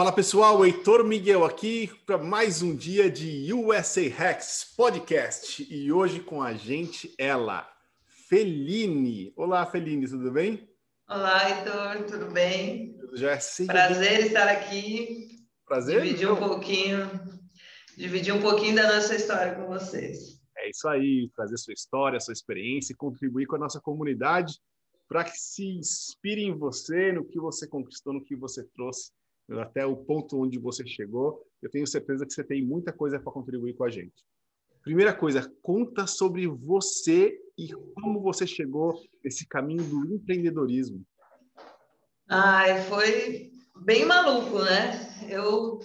Fala pessoal, Heitor Miguel aqui para mais um dia de USA Hacks Podcast e hoje com a gente ela, Feline. Olá, Feline, tudo bem? Olá, Heitor, tudo bem? Já é Prazer bem. estar aqui. Prazer. Dividir um pouquinho, dividir um pouquinho da nossa história com vocês. É isso aí, trazer sua história, sua experiência e contribuir com a nossa comunidade para que se inspire em você, no que você conquistou, no que você trouxe até o ponto onde você chegou. Eu tenho certeza que você tem muita coisa para contribuir com a gente. Primeira coisa, conta sobre você e como você chegou nesse caminho do empreendedorismo. Ai, foi bem maluco, né? Eu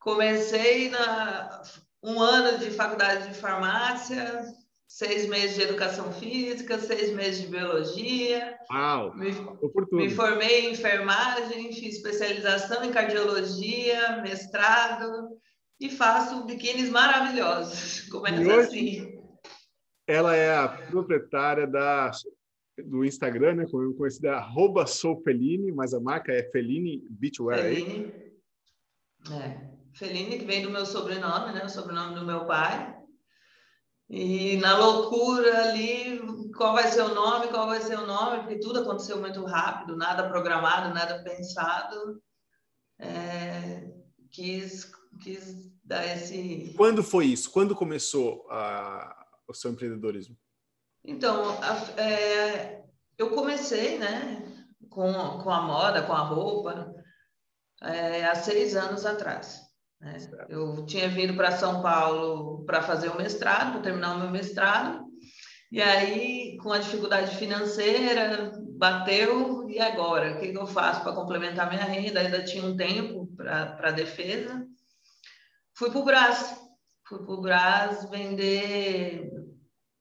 comecei na um ano de faculdade de farmácia, seis meses de educação física, seis meses de biologia. Uau! Me, me formei em enfermagem, fiz especialização em cardiologia, mestrado e faço biquínis maravilhosos. Começa assim. Ela é a proprietária da, do Instagram, né, conhecida arroba sou Feline, mas a marca é Feline Beachwear. É Feline. É. Feline, que vem do meu sobrenome, né, o sobrenome do meu pai. E na loucura ali, qual vai ser o nome, qual vai ser o nome, porque tudo aconteceu muito rápido, nada programado, nada pensado. É, quis, quis dar esse. Quando foi isso? Quando começou a, o seu empreendedorismo? Então, a, é, eu comecei, né, com, com a moda, com a roupa, é, há seis anos atrás. Né? Eu tinha vindo para São Paulo para fazer o mestrado, para terminar o meu mestrado, e aí, com a dificuldade financeira, bateu, e agora? O que, que eu faço para complementar minha renda? Ainda tinha um tempo para a defesa. Fui para o Brás. Fui para o Brás vender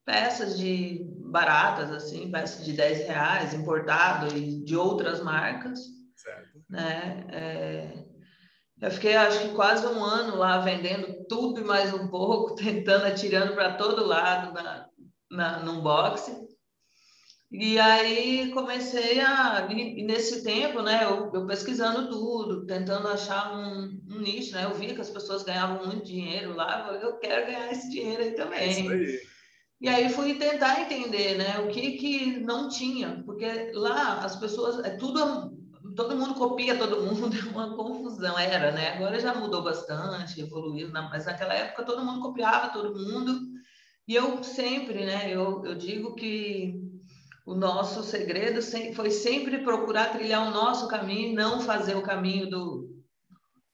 peças de baratas, assim, peças de 10 reais, importado e de outras marcas. Certo. Né? É eu fiquei, acho que quase um ano lá vendendo tudo e mais um pouco, tentando, atirando para todo lado na, na, num boxe. E aí comecei a, e nesse tempo, né, eu, eu pesquisando tudo, tentando achar um, um, nicho, né, eu via que as pessoas ganhavam muito dinheiro lá, eu falei, eu quero ganhar esse dinheiro aí também. É isso aí. E aí fui tentar entender, né, o que que não tinha, porque lá as pessoas, é tudo todo mundo copia todo mundo, é uma confusão, era, né? Agora já mudou bastante, evoluiu, mas naquela época todo mundo copiava todo mundo, e eu sempre, né, eu, eu digo que o nosso segredo foi sempre procurar trilhar o nosso caminho e não fazer o caminho do,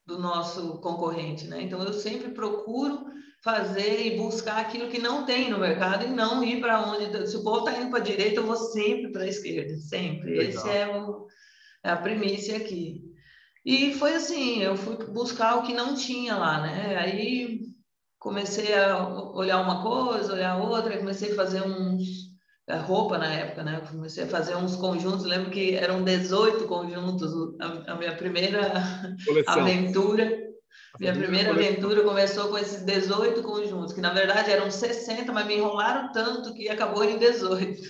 do nosso concorrente, né? Então eu sempre procuro fazer e buscar aquilo que não tem no mercado e não ir para onde se o povo está indo para a direita eu vou sempre para a esquerda, sempre. Legal. Esse é o é a primícia aqui. E foi assim, eu fui buscar o que não tinha lá, né? Aí comecei a olhar uma coisa, olhar outra, comecei a fazer uns a roupa na época, né? Comecei a fazer uns conjuntos, lembro que eram 18 conjuntos, a, a minha primeira Coleção. aventura. Minha primeira aventura começou com esses 18 conjuntos, que na verdade eram 60, mas me enrolaram tanto que acabou em 18.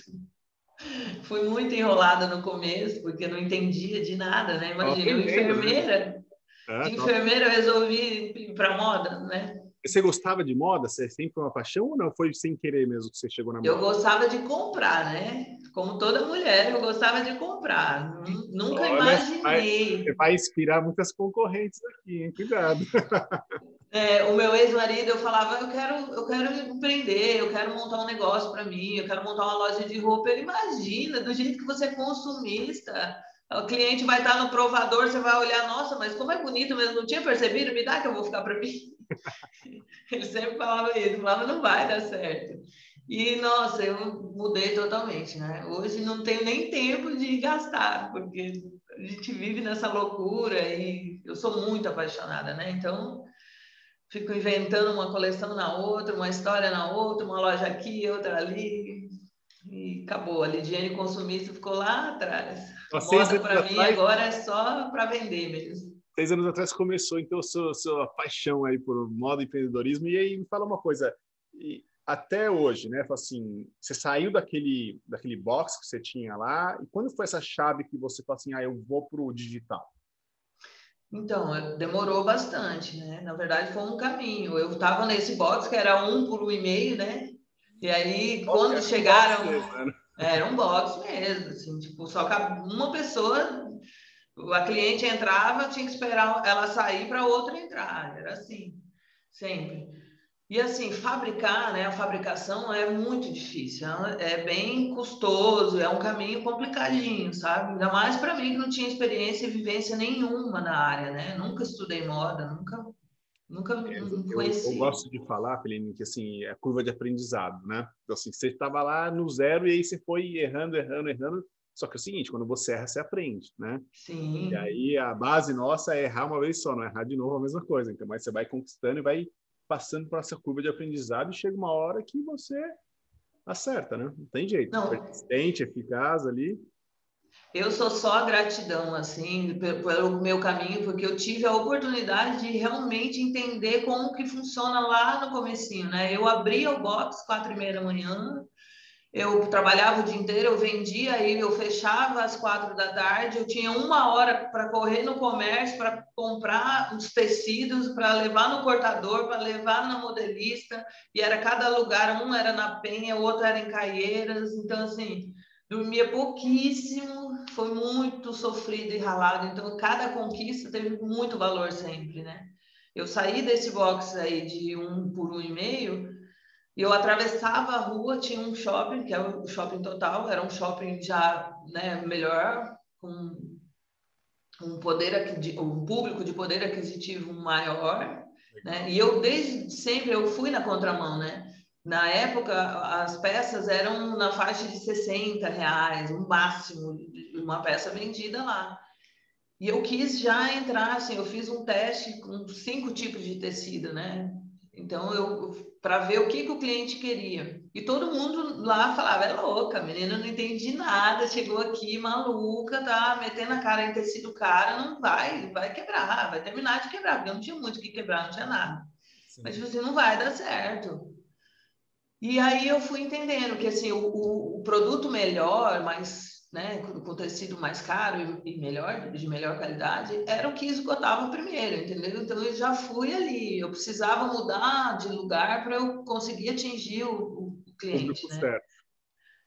Fui muito enrolada no começo, porque não entendia de nada, né? Imagina, eu né? enfermeira. É, de enfermeira eu resolvi ir para moda, né? Você gostava de moda? Você sempre foi uma paixão ou não? Foi sem querer mesmo que você chegou na moda? Eu gostava de comprar, né? Como toda mulher, eu gostava de comprar. Nunca Olha, imaginei. Vai, vai inspirar muitas concorrentes aqui, hein? Cuidado. É, o meu ex-marido, eu falava, eu quero, eu quero empreender, eu quero montar um negócio para mim, eu quero montar uma loja de roupa. Ele imagina, do jeito que você é consumista, o cliente vai estar no provador, você vai olhar, nossa, mas como é bonito mesmo, não tinha percebido, me dá que eu vou ficar para mim. Ele sempre falava isso, falava, não vai dar certo. E, nossa, eu mudei totalmente, né? Hoje não tenho nem tempo de gastar, porque a gente vive nessa loucura e eu sou muito apaixonada, né? Então, fico inventando uma coleção na outra, uma história na outra, uma loja aqui, outra ali, e acabou. A Lidiane consumista ficou lá atrás. Moda para mim agora é só para vender mesmo. Seis anos atrás começou, então, sua, sua paixão aí por moda e empreendedorismo. E aí, me fala uma coisa, e até hoje, né? Assim, você saiu daquele, daquele box que você tinha lá, e quando foi essa chave que você falou assim, ah, eu vou para o digital? Então, demorou bastante, né? Na verdade, foi um caminho. Eu estava nesse box que era um por um e meio, né? E aí, quando chegaram. Né? Era um box mesmo, assim, tipo, só que uma pessoa, a cliente entrava, tinha que esperar ela sair para outra entrar. Era assim, sempre. E assim, fabricar, né? A fabricação é muito difícil, é, é bem custoso, é um caminho complicadinho, sabe? Ainda mais para mim que não tinha experiência e vivência nenhuma na área, né? Nunca estudei moda, nunca Nunca eu, conheci. Eu, eu, gosto de falar, Felipe, que assim, é curva de aprendizado, né? Então, assim, você estava lá no zero e aí você foi errando, errando, errando. Só que é o seguinte, quando você erra, você aprende, né? Sim. E aí a base nossa é errar uma vez só, não é errar de novo a mesma coisa. Então, mas você vai conquistando e vai passando por essa curva de aprendizado e chega uma hora que você acerta, né? Não tem jeito. Não. Persistente, eficaz ali. Eu sou só gratidão, assim, pelo meu caminho, porque eu tive a oportunidade de realmente entender como que funciona lá no comecinho, né? Eu abria o box quatro e meia da manhã, eu trabalhava o dia inteiro, eu vendia, aí eu fechava às quatro da tarde, eu tinha uma hora para correr no comércio, para comprar os tecidos, para levar no cortador, para levar na modelista, e era cada lugar, um era na Penha, o outro era em Caieiras, então assim, dormia pouquíssimo, foi muito sofrido e ralado, então cada conquista teve muito valor sempre, né? Eu saí desse box aí de um por um e meio, eu atravessava a rua, tinha um shopping, que é o shopping total, era um shopping já né, melhor, com um poder um público de poder aquisitivo maior, né? E eu desde sempre eu fui na contramão, né? Na época as peças eram na faixa de 60 reais, o um máximo de uma peça vendida lá. E eu quis já entrar, assim, eu fiz um teste com cinco tipos de tecido, né? Então eu para ver o que, que o cliente queria. E todo mundo lá falava, é louca, menina, não entendi nada, chegou aqui maluca, tá metendo a cara em tecido cara, não vai, vai quebrar, vai terminar de quebrar, porque não tinha muito o que quebrar, não tinha nada. Sim. Mas você tipo assim, não vai dar certo. E aí eu fui entendendo que assim, o, o produto melhor, mais né, com tecido mais caro e melhor, de melhor qualidade, era o que esgotava primeiro, entendeu? Então eu já fui ali, eu precisava mudar de lugar para eu conseguir atingir o, o cliente, né? Certo.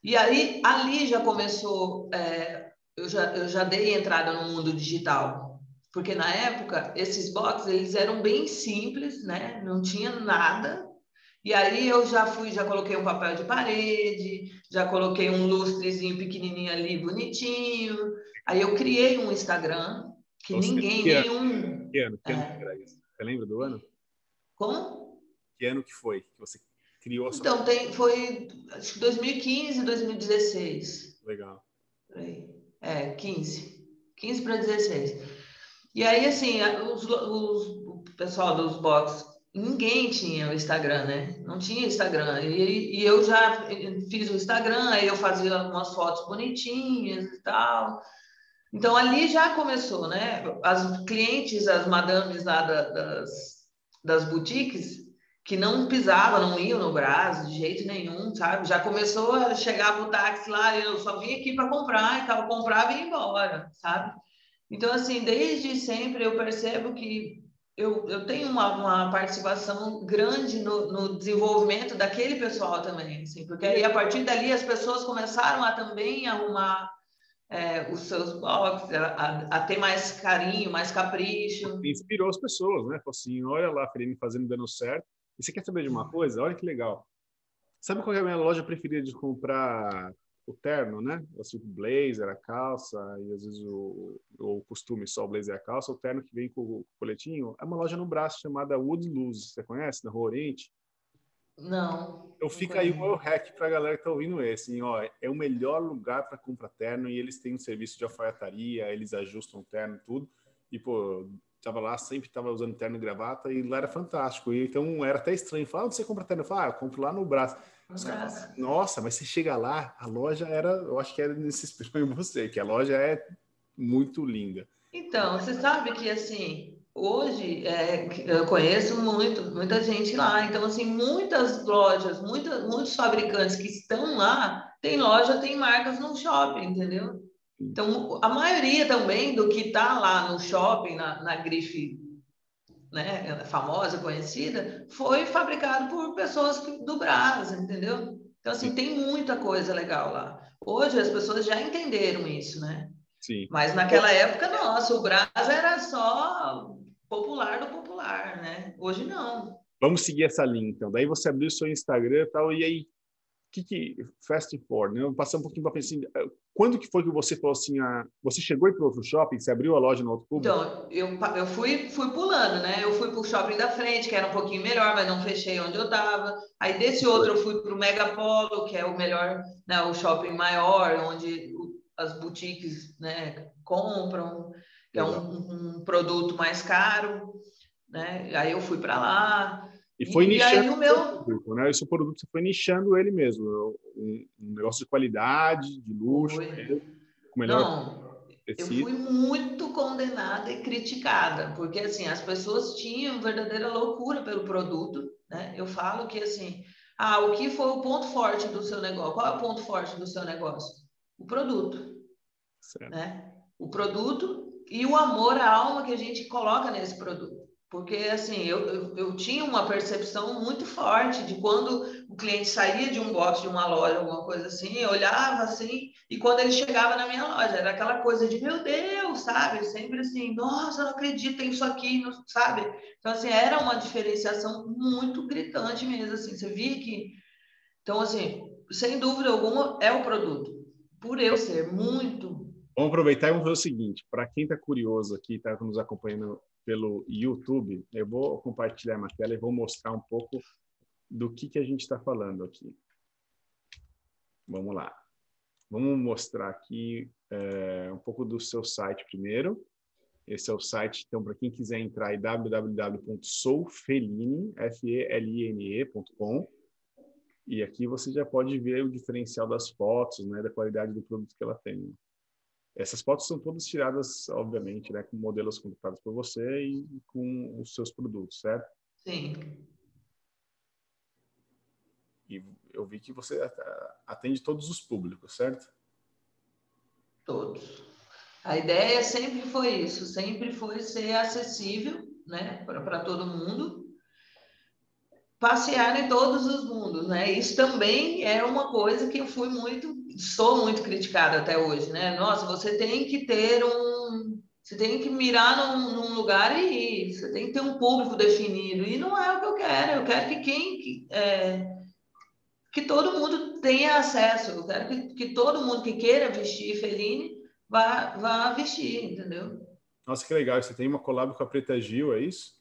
E aí ali já começou, é, eu, já, eu já dei entrada no mundo digital, porque na época esses boxes eles eram bem simples, né? Não tinha nada, e aí eu já fui, já coloquei um papel de parede, já coloquei um lustrezinho pequenininho ali, bonitinho. Aí eu criei um Instagram que Nossa, ninguém, que nenhum... Que ano? Que ano é... era isso? Você lembra do ano? Como? Que ano que foi que você criou a sua... Então, tem, foi acho que 2015, 2016. Legal. É, 15. 15 para 16. E aí, assim, os, os, o pessoal dos boxes ninguém tinha o Instagram, né? Não tinha Instagram. E, e, eu já fiz o Instagram, aí eu fazia umas fotos bonitinhas e tal. Então ali já começou, né? As clientes, as madames lá da, das, das boutiques, que não pisavam, não iam no Brasil de jeito nenhum, sabe? Já começou a chegar o táxi lá, eu só vim aqui para comprar e tal, comprava e ia embora, sabe? Então, assim, desde sempre eu percebo que eu, eu tenho uma, uma participação grande no, no, desenvolvimento daquele pessoal também, assim, porque aí a partir dali as pessoas começaram a também arrumar é, os seus boxes, a, a, ter mais carinho, mais capricho. Inspirou as pessoas, né? Falou assim, olha lá, Felipe fazendo dando certo. E você quer saber de uma coisa? Olha que legal. Sabe qual é a minha loja preferida de comprar o terno, né? Assim, o blazer, a calça, e às vezes o, o costume só o blazer e a calça, o terno que vem com o coletinho, é uma loja no braço chamada Wood Luz, você conhece, na Rua Oriente? Não. Então fica aí o hack para a galera que está ouvindo esse, hein? ó, é o melhor lugar para comprar terno e eles têm um serviço de alfaiataria, eles ajustam o terno tudo, e pô, tava lá, sempre tava usando terno e gravata e lá era fantástico, e, então era até estranho, falar, onde você compra terno? Eu falava, ah, eu compro lá no braço. Nossa, mas você chega lá, a loja era, eu acho que era nesse espelho em você, que a loja é muito linda. Então, você sabe que assim, hoje é, eu conheço muito, muita gente lá. Então, assim, muitas lojas, muita, muitos fabricantes que estão lá, tem loja, tem marcas no shopping, entendeu? Então, a maioria também do que está lá no shopping, na, na grife né, famosa, conhecida, foi fabricado por pessoas do Brás, entendeu? Então, assim, tem muita coisa legal lá. Hoje as pessoas já entenderam isso, né? Sim. Mas naquela época, nossa, o Brás era só popular do popular, né? Hoje não. Vamos seguir essa linha, então. Daí você abriu o seu Instagram e tal, e aí que que fast forward, né? Passar um pouquinho para pensar, assim, quando que foi que você falou assim, a, você chegou para outro shopping, você abriu a loja no outro público? Então, eu, eu fui fui pulando, né? Eu fui para o shopping da frente, que era um pouquinho melhor, mas não fechei onde eu estava. Aí desse outro eu fui para o Megapolo, que é o melhor, né? O shopping maior, onde as boutiques, né? Compram, que é um, um produto mais caro, né? Aí eu fui para lá. E foi e nichando o meu público, né? Esse produto você foi nichando ele mesmo, um, negócio de qualidade, de luxo, foi. com melhor Não, eu fui muito condenada e criticada, porque assim, as pessoas tinham verdadeira loucura pelo produto, né? Eu falo que assim, ah, o que foi o ponto forte do seu negócio? Qual é o ponto forte do seu negócio? O produto. Certo. Né? O produto e o amor à alma que a gente coloca nesse produto. Porque, assim, eu, eu, eu, tinha uma percepção muito forte de quando o cliente saía de um box, de uma loja, alguma coisa assim, eu olhava assim, e quando ele chegava na minha loja, era aquela coisa de, meu Deus, sabe? Sempre assim, nossa, não acredito, tem isso aqui, sabe? Então, assim, era uma diferenciação muito gritante mesmo, assim, você via que... Então, assim, sem dúvida alguma, é o produto. Por eu ser muito... Vamos aproveitar e vamos ver o seguinte, para quem está curioso aqui, está nos acompanhando pelo YouTube, eu vou compartilhar uma tela e vou mostrar um pouco do que, que a gente está falando aqui. Vamos lá. Vamos mostrar aqui é, um pouco do seu site primeiro. Esse é o site, então, para quem quiser entrar, é www.soufeline.com. E aqui você já pode ver o diferencial das fotos, né, da qualidade do produto que ela tem. Essas fotos são todas tiradas, obviamente, né, com modelos contratados por você e com os seus produtos, certo? Sim. E eu vi que você atende todos os públicos, certo? Todos. A ideia sempre foi isso, sempre foi ser acessível, né, para todo mundo, passear em todos os mundos, né? Isso também é uma coisa que eu fui muito sou muito criticada até hoje, né? Nossa, você tem que ter um. Você tem que mirar num, num, lugar e ir. Você tem que ter um público definido. E não é o que eu quero. Eu quero que quem. Que, é, que todo mundo tenha acesso. Eu quero que, que todo mundo que queira vestir Feline vá, vá vestir, entendeu? Nossa, que legal. Você tem uma collab com a Preta Gil, é isso?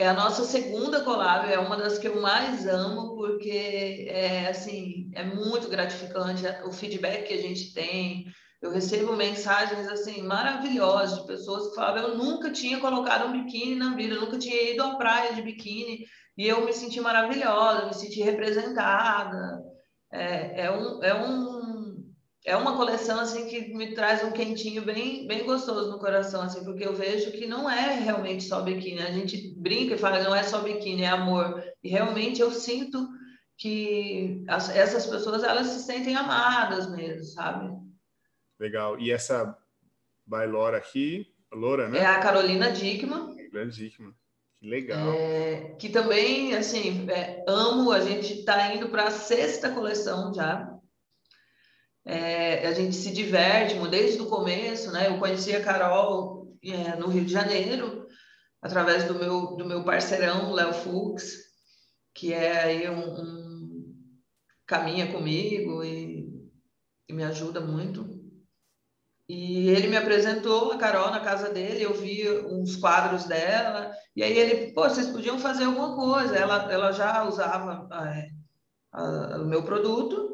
É a nossa segunda collab, é uma das que eu mais amo, porque é assim, é muito gratificante o feedback que a gente tem. Eu recebo mensagens assim maravilhosas de pessoas que falavam: eu nunca tinha colocado um biquíni na vida, eu nunca tinha ido à praia de biquíni e eu me senti maravilhosa, me senti representada. É, é, um, é um é uma coleção assim que me traz um quentinho bem, bem gostoso no coração, assim, porque eu vejo que não é realmente só biquíni. A gente brinca e fala não é só biquíni, é amor. E realmente eu sinto que as, essas pessoas elas se sentem amadas mesmo, sabe? Legal. E essa bailora aqui, Loura, né? É a Carolina Dickman. Grande Dickman. Que legal. É, que também, assim, é, amo. A gente está indo para a sexta coleção já. É, a gente se diverte desde o começo, né? Eu conheci a Carol é, no Rio de Janeiro, através do meu, do meu parceirão, Léo Fux, que é aí um, um caminha comigo e, e, me ajuda muito. E ele me apresentou a Carol na casa dele, eu vi uns quadros dela, e aí ele, pô, vocês podiam fazer alguma coisa. Ela, ela já usava é, a, o meu produto,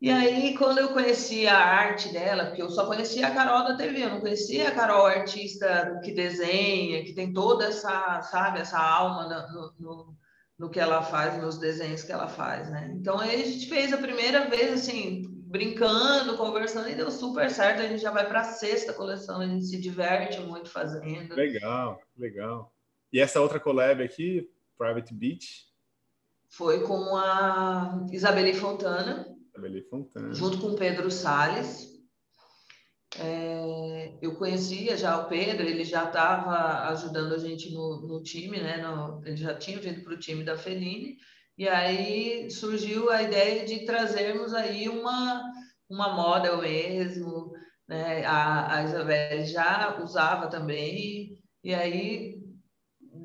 e aí, quando eu conheci a arte dela, porque eu só conhecia a Carol da TV, eu não conhecia a Carol artista que desenha, que tem toda essa, sabe, essa alma no, no, no que ela faz, nos desenhos que ela faz, né? Então, aí a gente fez a primeira vez, assim, brincando, conversando, e deu super certo. A gente já vai para a sexta coleção, a gente se diverte muito fazendo. Legal, legal. E essa outra collab aqui, Private Beach? Foi com a Isabelle Fontana Fontana. Junto com Pedro Salles, é, eu conhecia já o Pedro, ele já estava ajudando a gente no, no time, né? No, ele já tinha vindo para o time da Feline, e aí surgiu a ideia de trazermos aí uma, uma model mesmo, né? A, a Isabelle já usava também, e aí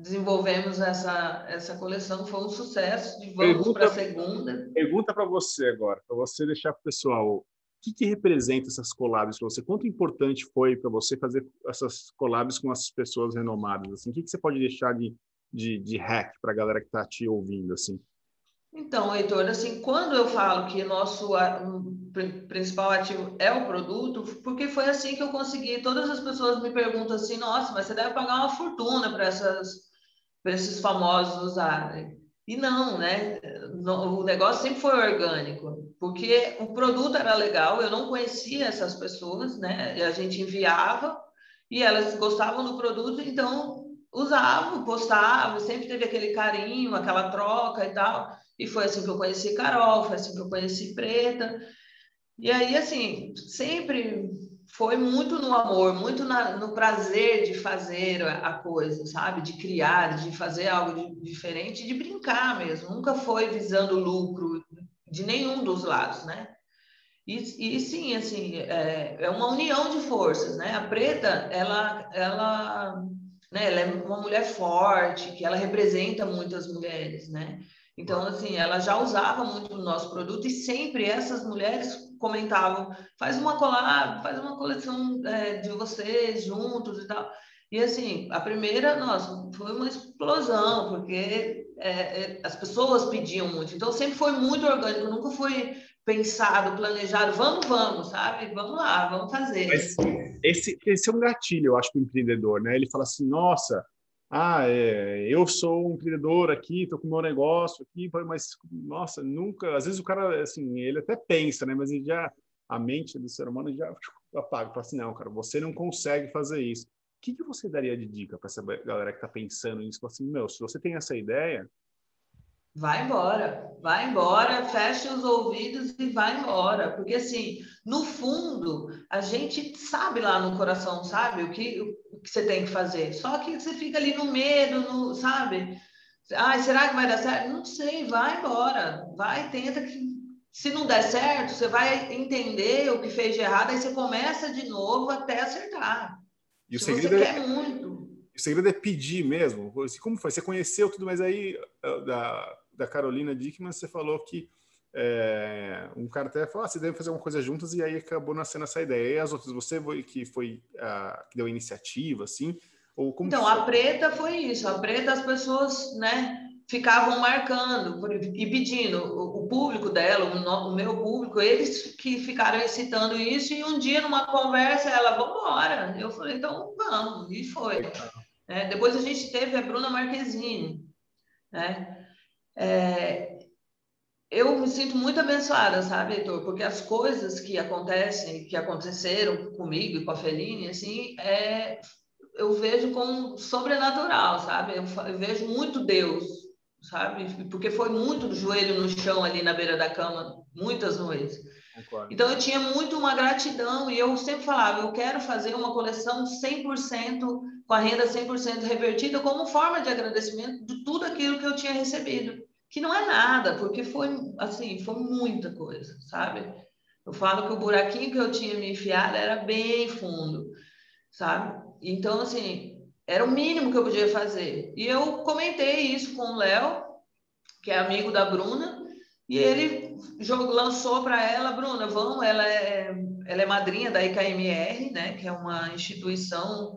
desenvolvemos essa, essa coleção, foi um sucesso, vamos para a segunda. Pergunta para você agora, para você deixar para o pessoal, que, que representa essas collabs para você? Quanto importante foi para você fazer essas collabs com as pessoas renomadas? Assim, o que, que você pode deixar de, de, de hack para a galera que está te ouvindo? Assim? Então, Heitor, assim, quando eu falo que nosso principal ativo é o produto, porque foi assim que eu consegui. Todas as pessoas me perguntam assim: nossa, mas você deve pagar uma fortuna para esses famosos usarem. E não, né? O negócio sempre foi orgânico, porque o produto era legal, eu não conhecia essas pessoas, né? A gente enviava e elas gostavam do produto, então usavam, postavam, sempre teve aquele carinho, aquela troca e tal. E foi assim que eu conheci Carol, foi assim que eu conheci Preta. E aí, assim, sempre foi muito no amor, muito na, no prazer de fazer a, coisa, sabe? De criar, de fazer algo de, diferente, de brincar mesmo. Nunca foi visando lucro de nenhum dos lados, né? E, e sim, assim, é, é, uma união de forças, né? A Preta, ela, ela, né, ela é uma mulher forte, que ela representa muitas mulheres, né? Então, assim, ela já usava muito o nosso produto e sempre essas mulheres comentavam, faz uma collab, faz uma coleção é, de vocês juntos e tal. E assim, a primeira, nossa, foi uma explosão, porque é, é, as pessoas pediam muito. Então, sempre foi muito orgânico, nunca foi pensado, planejado, vamos, vamos, sabe? Vamos lá, vamos fazer. Mas esse, esse é um gatilho, eu acho, para o empreendedor, né? Ele fala assim, nossa, ah, é, eu sou um empreendedor aqui, estou com meu negócio aqui, mas nossa, nunca. Às vezes o cara, assim, ele até pensa, né? Mas ele já a mente do ser humano já apaga, fala assim, não, cara, você não consegue fazer isso. O que, que você daria de dica para essa galera que está pensando nisso? Assim, meu, se você tem essa ideia, Vai embora, vai embora, feche os ouvidos e vai embora. Porque, assim, no fundo, a gente sabe lá no coração, sabe, o que, o que você tem que fazer. Só que você fica ali no medo, no, sabe? Ai, será que vai dar certo? Não sei, vai embora. Vai, tenta que. Se não der certo, você vai entender o que fez de errado, aí você começa de novo até acertar. E Se o segredo você é... quer muito. O segredo é pedir mesmo. Como foi? Você conheceu tudo, mas aí ah, da, da Carolina Dickman, você falou que é, um cara até falou, ah, você deve fazer alguma coisa juntas, e aí acabou nascendo essa ideia. E as outras, você foi que foi a, que deu a iniciativa, assim? Ou como então, foi? a preta foi isso. A preta, as pessoas, né, ficavam marcando e pedindo. O, o público dela, o, o, meu público, eles que ficaram excitando isso. E um dia, numa conversa, ela, vamos embora. Eu falei, então vamos. E foi. É, depois a gente teve a Bruna Marquezine, né? É, eu me sinto muito abençoada, sabe, Heitor? Porque as coisas que acontecem, que aconteceram comigo e com a Feline, assim, é, eu vejo como sobrenatural, sabe? Eu, eu, vejo muito Deus, sabe? Porque foi muito joelho no chão ali na beira da cama, muitas noites. Concordo. Então eu tinha muito uma gratidão e eu sempre falava, eu quero fazer uma coleção 100% com a renda 100% revertida como forma de agradecimento de tudo aquilo que eu tinha recebido que não é nada, porque foi assim, foi muita coisa, sabe? Eu falo que o buraquinho que eu tinha me enfiado era bem fundo, sabe? Então, assim, era o mínimo que eu podia fazer. E eu comentei isso com o Léo, que é amigo da Bruna, e ele jogou, lançou para ela, Bruna, vamos, ela é, ela é madrinha da IKMR, né, que é uma instituição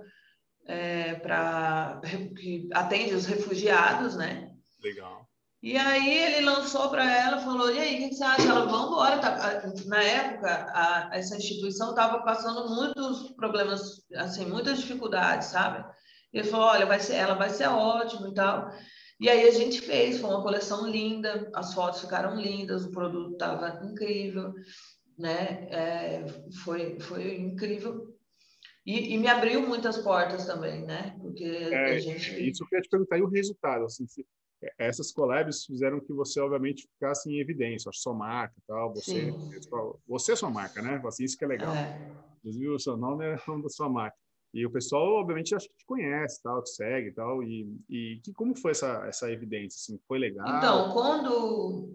é, para que atende os refugiados, né? Legal. E aí ele lançou para ela, falou, e aí, o que você acha? Ela, vamos embora. Tá, na época, a, essa instituição estava passando muitos problemas, assim, muitas dificuldades, sabe? Ele falou, olha, vai ser, ela vai ser ótima e tal. E aí a gente fez, foi uma coleção linda, as fotos ficaram lindas, o produto estava incrível, né? É, foi, foi incrível. E, e, me abriu muitas portas também, né? Porque é, a gente... Isso que eu ia te perguntar, e o resultado? Assim, se essas collabs fizeram que você, obviamente, ficasse em evidência, a sua marca e tal, você, você é sua marca, né? Assim, isso que é legal. É. Inclusive, o seu nome é o nome da sua marca. E o pessoal, obviamente, acho que te conhece, tal, te segue e tal. E, e que, como foi essa, essa evidência? Assim, foi legal? Então, quando,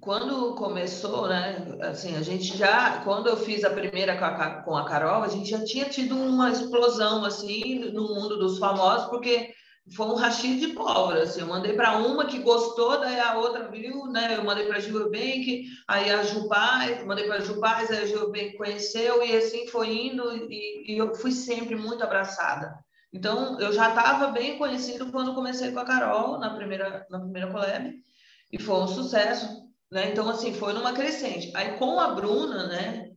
quando começou, né? Assim, a gente já, quando eu fiz a primeira com a, com a Carol, a gente já tinha tido uma explosão, assim, no mundo dos famosos, porque foi um rachid de pólvora, assim, eu mandei para uma que gostou, daí a outra viu, né, eu mandei para a Gilbank, aí a Jupaz, mandei para a Jupaz, aí a Gilbank conheceu, e assim foi indo, e, e eu fui sempre muito abraçada. Então, eu já estava bem conhecido quando comecei com a Carol, na primeira, na primeira collab, e foi um sucesso, né, então, assim, foi numa crescente. Aí, com a Bruna, né,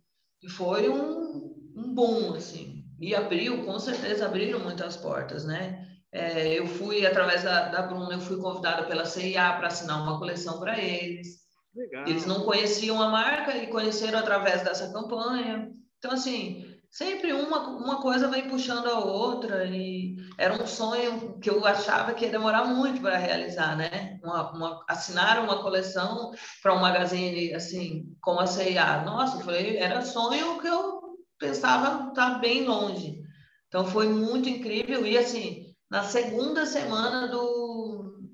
foi um, um boom, assim, e abriu, com certeza abriram muitas portas, né, é, eu fui, através da, da Bruna, eu fui convidada pela CIA para assinar uma coleção para eles. Legal. Eles não conheciam a marca e conheceram através dessa campanha. Então, assim, sempre uma, uma coisa vai puxando a outra e era um sonho que eu achava que ia demorar muito para realizar, né? Uma, uma, assinar uma coleção para um magazine, assim, como a CIA. Nossa, foi, era sonho que eu pensava estar tá bem longe. Então, foi muito incrível e, assim, na segunda semana do,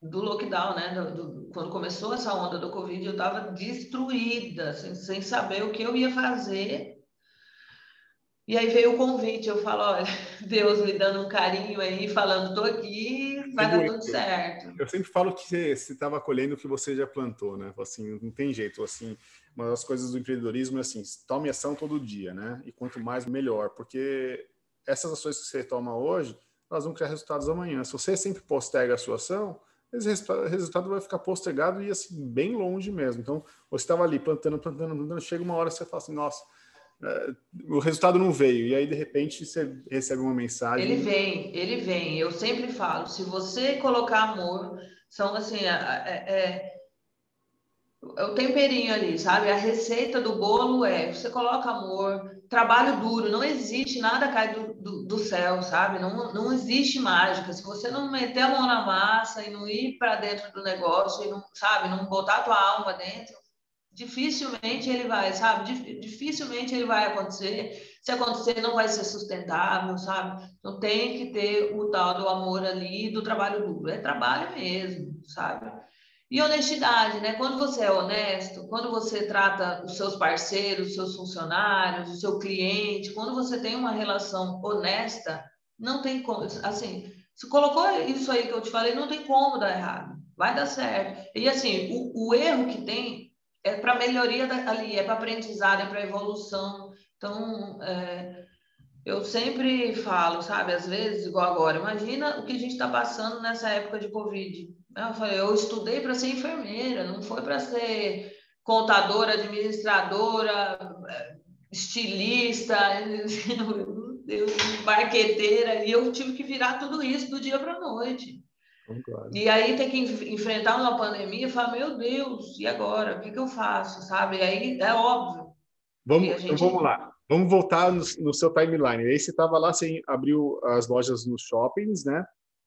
do lockdown, né? Do, do, quando começou essa onda do Covid, eu estava destruída, sem, sem saber o que eu ia fazer. E aí veio o convite, eu falo, olha, Deus me dando um carinho aí, falando, tô aqui, vai dar tudo certo. Eu sempre falo que você estava colhendo o que você já plantou, né? Assim, não tem jeito, assim, uma das coisas do empreendedorismo é assim, tome ação todo dia, né? E quanto mais, melhor, porque essas ações que você toma hoje, elas vão criar resultados amanhã. Se você sempre posterga a sua ação, esse resultado vai ficar postergado e assim, bem longe mesmo. Então, você estava ali plantando, plantando, plantando, chega uma hora você fala assim, nossa, o resultado não veio. E aí, de repente, você recebe uma mensagem. Ele vem, ele vem. Eu sempre falo, se você colocar amor, são assim, é, é, é o temperinho ali, sabe? A receita do bolo é, você coloca amor, trabalho duro, não existe nada cai do, do, do, céu, sabe? Não, não existe mágica. Se você não meter a mão na massa e não ir para dentro do negócio, e não, sabe, não botar a tua alma dentro, dificilmente ele vai, sabe? Dificilmente ele vai acontecer. Se acontecer, não vai ser sustentável, sabe? Então tem que ter o tal do amor ali, do trabalho duro. É trabalho mesmo, sabe? E honestidade, né? Quando você é honesto, quando você trata os seus parceiros, os seus funcionários, o seu cliente, quando você tem uma relação honesta, não tem como. Assim, se colocou isso aí que eu te falei, não tem como dar errado. Vai dar certo. E assim, o, o erro que tem é para melhoria da, ali, é para aprendizado, é para evolução. Então, é, eu sempre falo, sabe? Às vezes, igual agora, imagina o que a gente está passando nessa época de Covid eu falei, eu estudei para ser enfermeira, não foi para ser contadora, administradora, estilista, Deus, marqueteira, e eu tive que virar tudo isso do dia para a noite. E aí ter que enfrentar uma pandemia e falar, meu Deus, e agora? O que, que eu faço? Sabe? E aí é óbvio. Vamos, gente... então vamos lá. Vamos voltar no, no seu timeline. Aí você estava lá, você abriu as lojas nos shoppings, né?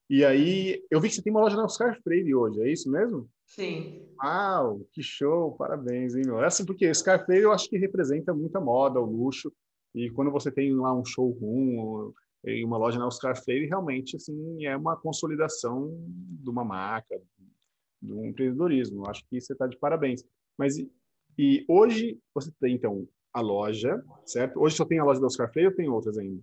E aí, eu vi que você tem uma loja na Oscar Freire hoje, é isso mesmo? Sim. Uau, que show, parabéns, hein, meu? É assim, porque Oscar Freire eu acho que representa muita moda, o luxo, e quando você tem lá um showroom e uma loja na Oscar Freire, realmente, assim, é uma consolidação de uma marca, do empreendedorismo. Eu acho que você está de parabéns. Mas, e, hoje, você tem, então, a loja, certo? Hoje só tem a loja da Oscar Freire ou tem outras ainda?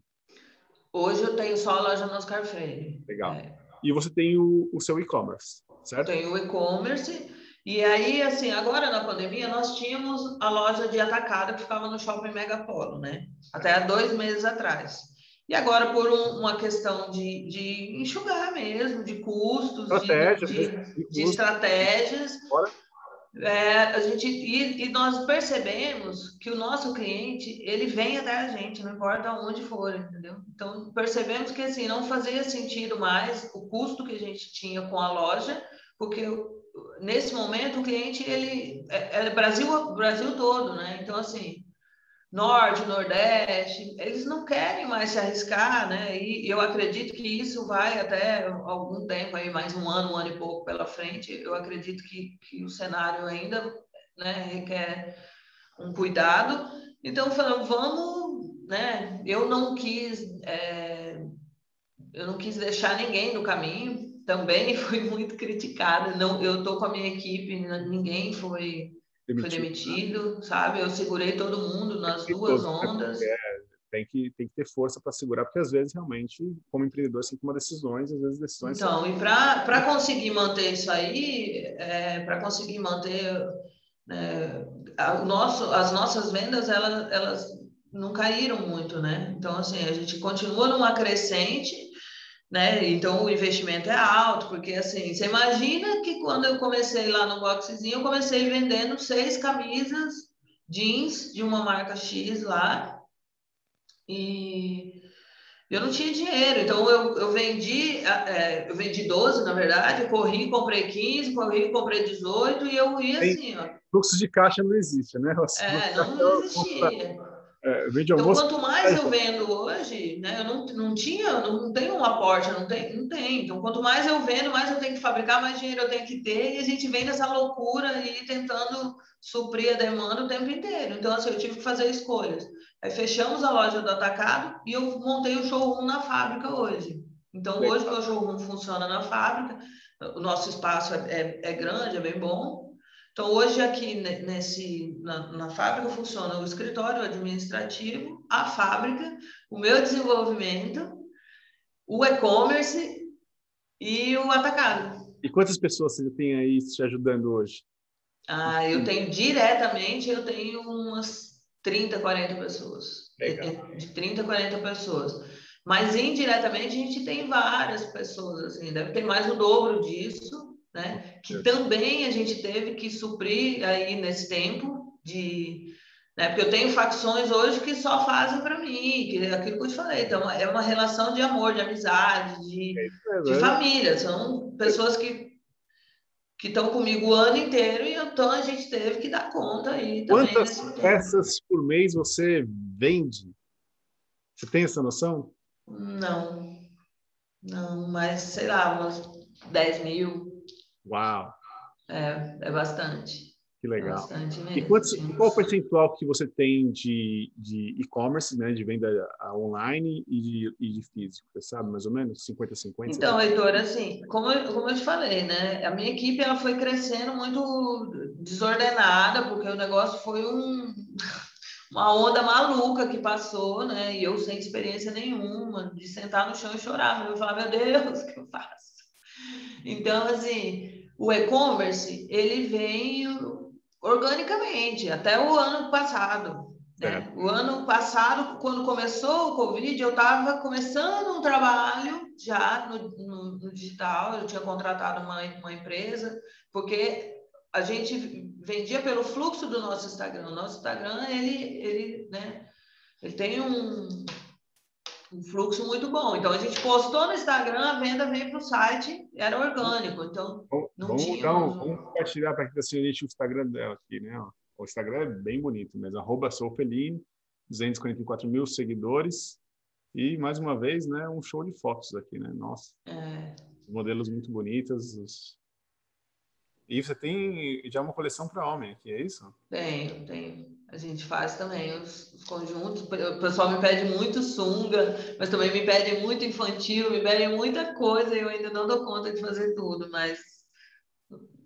Hoje eu tenho só a loja no Oscar Freire. Legal. É. E você tem o, o seu e-commerce, certo? Tenho o e-commerce. E aí, assim, agora na pandemia, nós tínhamos a loja de atacada que ficava no Shopping Megapolo, né? Até há dois meses atrás. E agora, por um, uma questão de, de enxugar mesmo, de custos, de, de, de, de estratégias, é, a gente e, e, nós percebemos que o nosso cliente ele vem até a gente, não importa onde for, entendeu? Então percebemos que assim não fazia sentido mais o custo que a gente tinha com a loja, porque nesse momento o cliente ele é, é Brasil Brasil todo, né? Então assim norte, nordeste, eles não querem mais se arriscar, né? E eu acredito que isso vai até algum tempo aí, mais um ano, um ano e pouco pela frente. Eu acredito que, que o cenário ainda né, requer um cuidado. Então, vamos, né? Eu não quis, é, eu não quis deixar ninguém no caminho. Também fui muito criticada. Não, eu tô com a minha equipe, ninguém foi demitido, foi demitido né? sabe? Eu segurei todo mundo nas duas né? ondas. É, tem que, tem que ter força para segurar, porque às vezes realmente, como empreendedor, você tem tomar decisões, às vezes decisões. Então, são... e para conseguir manter isso aí, é, para conseguir manter é, a, o nosso, as nossas vendas, elas, elas não caíram muito, né? Então, assim, a gente continua numa crescente, né? Então, o investimento é alto, porque, assim, você imagina que quando eu comecei lá no boxezinho, eu comecei vendendo seis camisas jeans de uma marca X lá, e eu não tinha dinheiro, então eu, eu vendi, é, eu vendi 12, na verdade, corri, comprei 15, corri, comprei 18, e eu ia assim, ó. Fluxo de caixa não existe, né? é, não existia. É, então, almoço... quanto mais eu vendo hoje, né, eu não, não tinha, não tenho um aporte, não tem, não tem. Então, quanto mais eu vendo, mais eu tenho que fabricar, mais dinheiro eu tenho que ter, e a gente vem nessa loucura e tentando suprir a demanda o tempo inteiro. Então, assim, eu tive que fazer escolhas. Aí fechamos a loja do atacado e eu montei o showroom na fábrica hoje. Então, hoje o meu showroom funciona na fábrica, o nosso espaço é, é, é grande, é bem bom. Então, hoje aqui nesse, na, na, fábrica funciona o escritório administrativo, a fábrica, o meu desenvolvimento, o e-commerce e o atacado. E quantas pessoas você tem aí te ajudando hoje? Ah, eu tenho diretamente, eu tenho umas 30, 40 pessoas. Legal. De 30, 40 pessoas. Mas indiretamente a gente tem várias pessoas, assim, deve ter mais o dobro disso, né? Que também a gente teve que suprir aí nesse tempo de. Né? Porque eu tenho facções hoje que só fazem para mim, que é aquilo que eu te falei. Então, é uma relação de amor, de amizade, de, é de família. São pessoas que que estão comigo o ano inteiro e então a gente teve que dar conta aí Quantas peças por mês você vende? Você tem essa noção? Não, não, mas sei lá, umas 10 mil. Uau! É, é bastante. Que legal. E quantos, qual o percentual que você tem de, de e-commerce, né, de venda online e de, e de físico? Você sabe mais ou menos? 50-50? Então, Heitor, assim, como eu, como eu te falei, né, a minha equipe ela foi crescendo muito desordenada, porque o negócio foi um, uma onda maluca que passou, né, e eu sem experiência nenhuma, de sentar no chão e chorar. Eu falar, meu Deus, o que eu faço? Então, assim, o e-commerce, ele veio organicamente, até o ano passado. Né? O ano passado, quando começou o Covid, eu estava começando um trabalho já no, no, no, digital, eu tinha contratado uma, uma empresa, porque a gente vendia pelo fluxo do nosso Instagram. O nosso Instagram, ele, ele, né, ele tem um, um fluxo muito bom. Então, a gente postou no Instagram, a venda veio para o site, era orgânico. Então, não vamos, tinha... Então, vamos compartilhar para que você gente o Instagram dela aqui, né? O Instagram é bem bonito mesmo, arroba Soufeline, 244 mil seguidores. E, mais uma vez, né, um show de fotos aqui, né? Nossa, é. modelos muito bonitas, os e você tem já uma coleção para homem aqui, é isso? Tenho, tenho. A gente faz também os, os, conjuntos. O pessoal me pede muito sunga, mas também me pede muito infantil, me pedem muita coisa e eu ainda não dou conta de fazer tudo, mas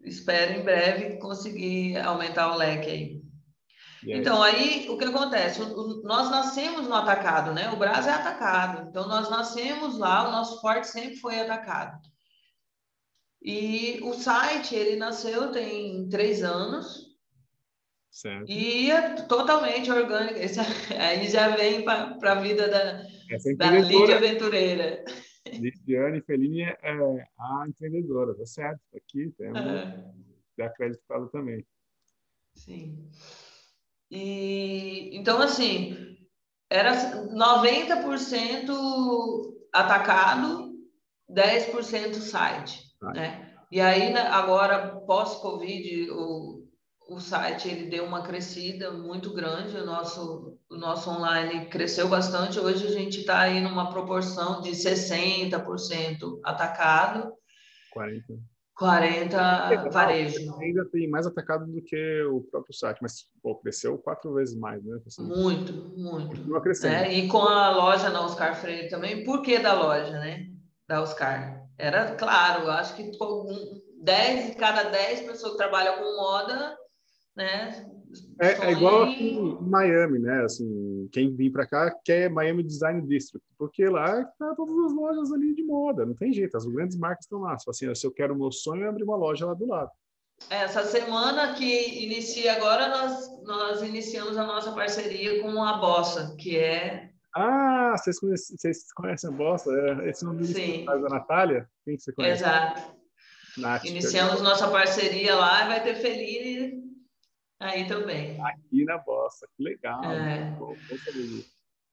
espero em breve conseguir aumentar o leque aí. aí. Então, aí o que acontece? O, o, nós nascemos no atacado, né? O Brasil é atacado. Então, nós nascemos lá, o nosso forte sempre foi atacado. E o site, ele nasceu tem três anos. Certo. E é totalmente orgânico. Esse, aí já vem para a vida da, da Lídia Aventureira. Lidiane Fellini é, é a empreendedora, tá certo? Aqui temos é. dá crédito para ela também. Sim. E então assim, era 90% atacado, 10% site. Né? E aí, agora, pós-Covid, o, o site ele deu uma crescida muito grande, o nosso, o nosso online cresceu bastante. Hoje a gente está aí numa proporção de 60% atacado. 40%. 40 varejo. Ainda tem mais atacado do que o próprio site, mas pô, cresceu quatro vezes mais, né? Assim, muito, muito. Continua crescendo. É, e com a loja na Oscar Freire também, por que da loja, né? Da Oscar. Era claro, acho que 10 de cada 10 pessoas que trabalham com moda, né? É, é igual aqui em Miami, né? Assim, quem vem para cá quer Miami Design District, porque lá tá todas as lojas ali de moda, não tem jeito, as grandes marcas estão lá. Assim, se eu quero o meu sonho, é abrir uma loja lá do lado. Essa semana que inicia agora, nós, nós iniciamos a nossa parceria com a Bossa, que é. Ah, vocês conhecem, vocês conhecem a Bossa? É, esse nome Sim. da Natália? Quem que você conhece? Exato. Nath, Iniciamos nossa parceria lá e vai ter Feline Aí também. Aqui na Bossa, que legal. É. Bom,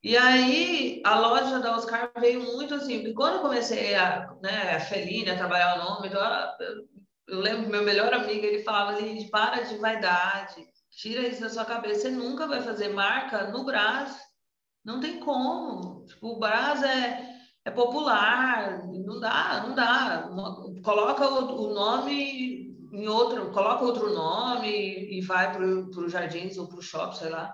e aí, a loja da Oscar veio muito assim, porque quando eu comecei a, né, a Feline, a trabalhar o nome, então, eu, eu lembro que meu melhor amigo, ele falava assim, para de vaidade, tira isso da sua cabeça, você nunca vai fazer marca no Brás, não tem como. Tipo, o Brás é, é popular, não dá, não dá. Coloca o, o nome em outro, coloca outro nome e vai para o Jardins ou para o Shopping, sei lá,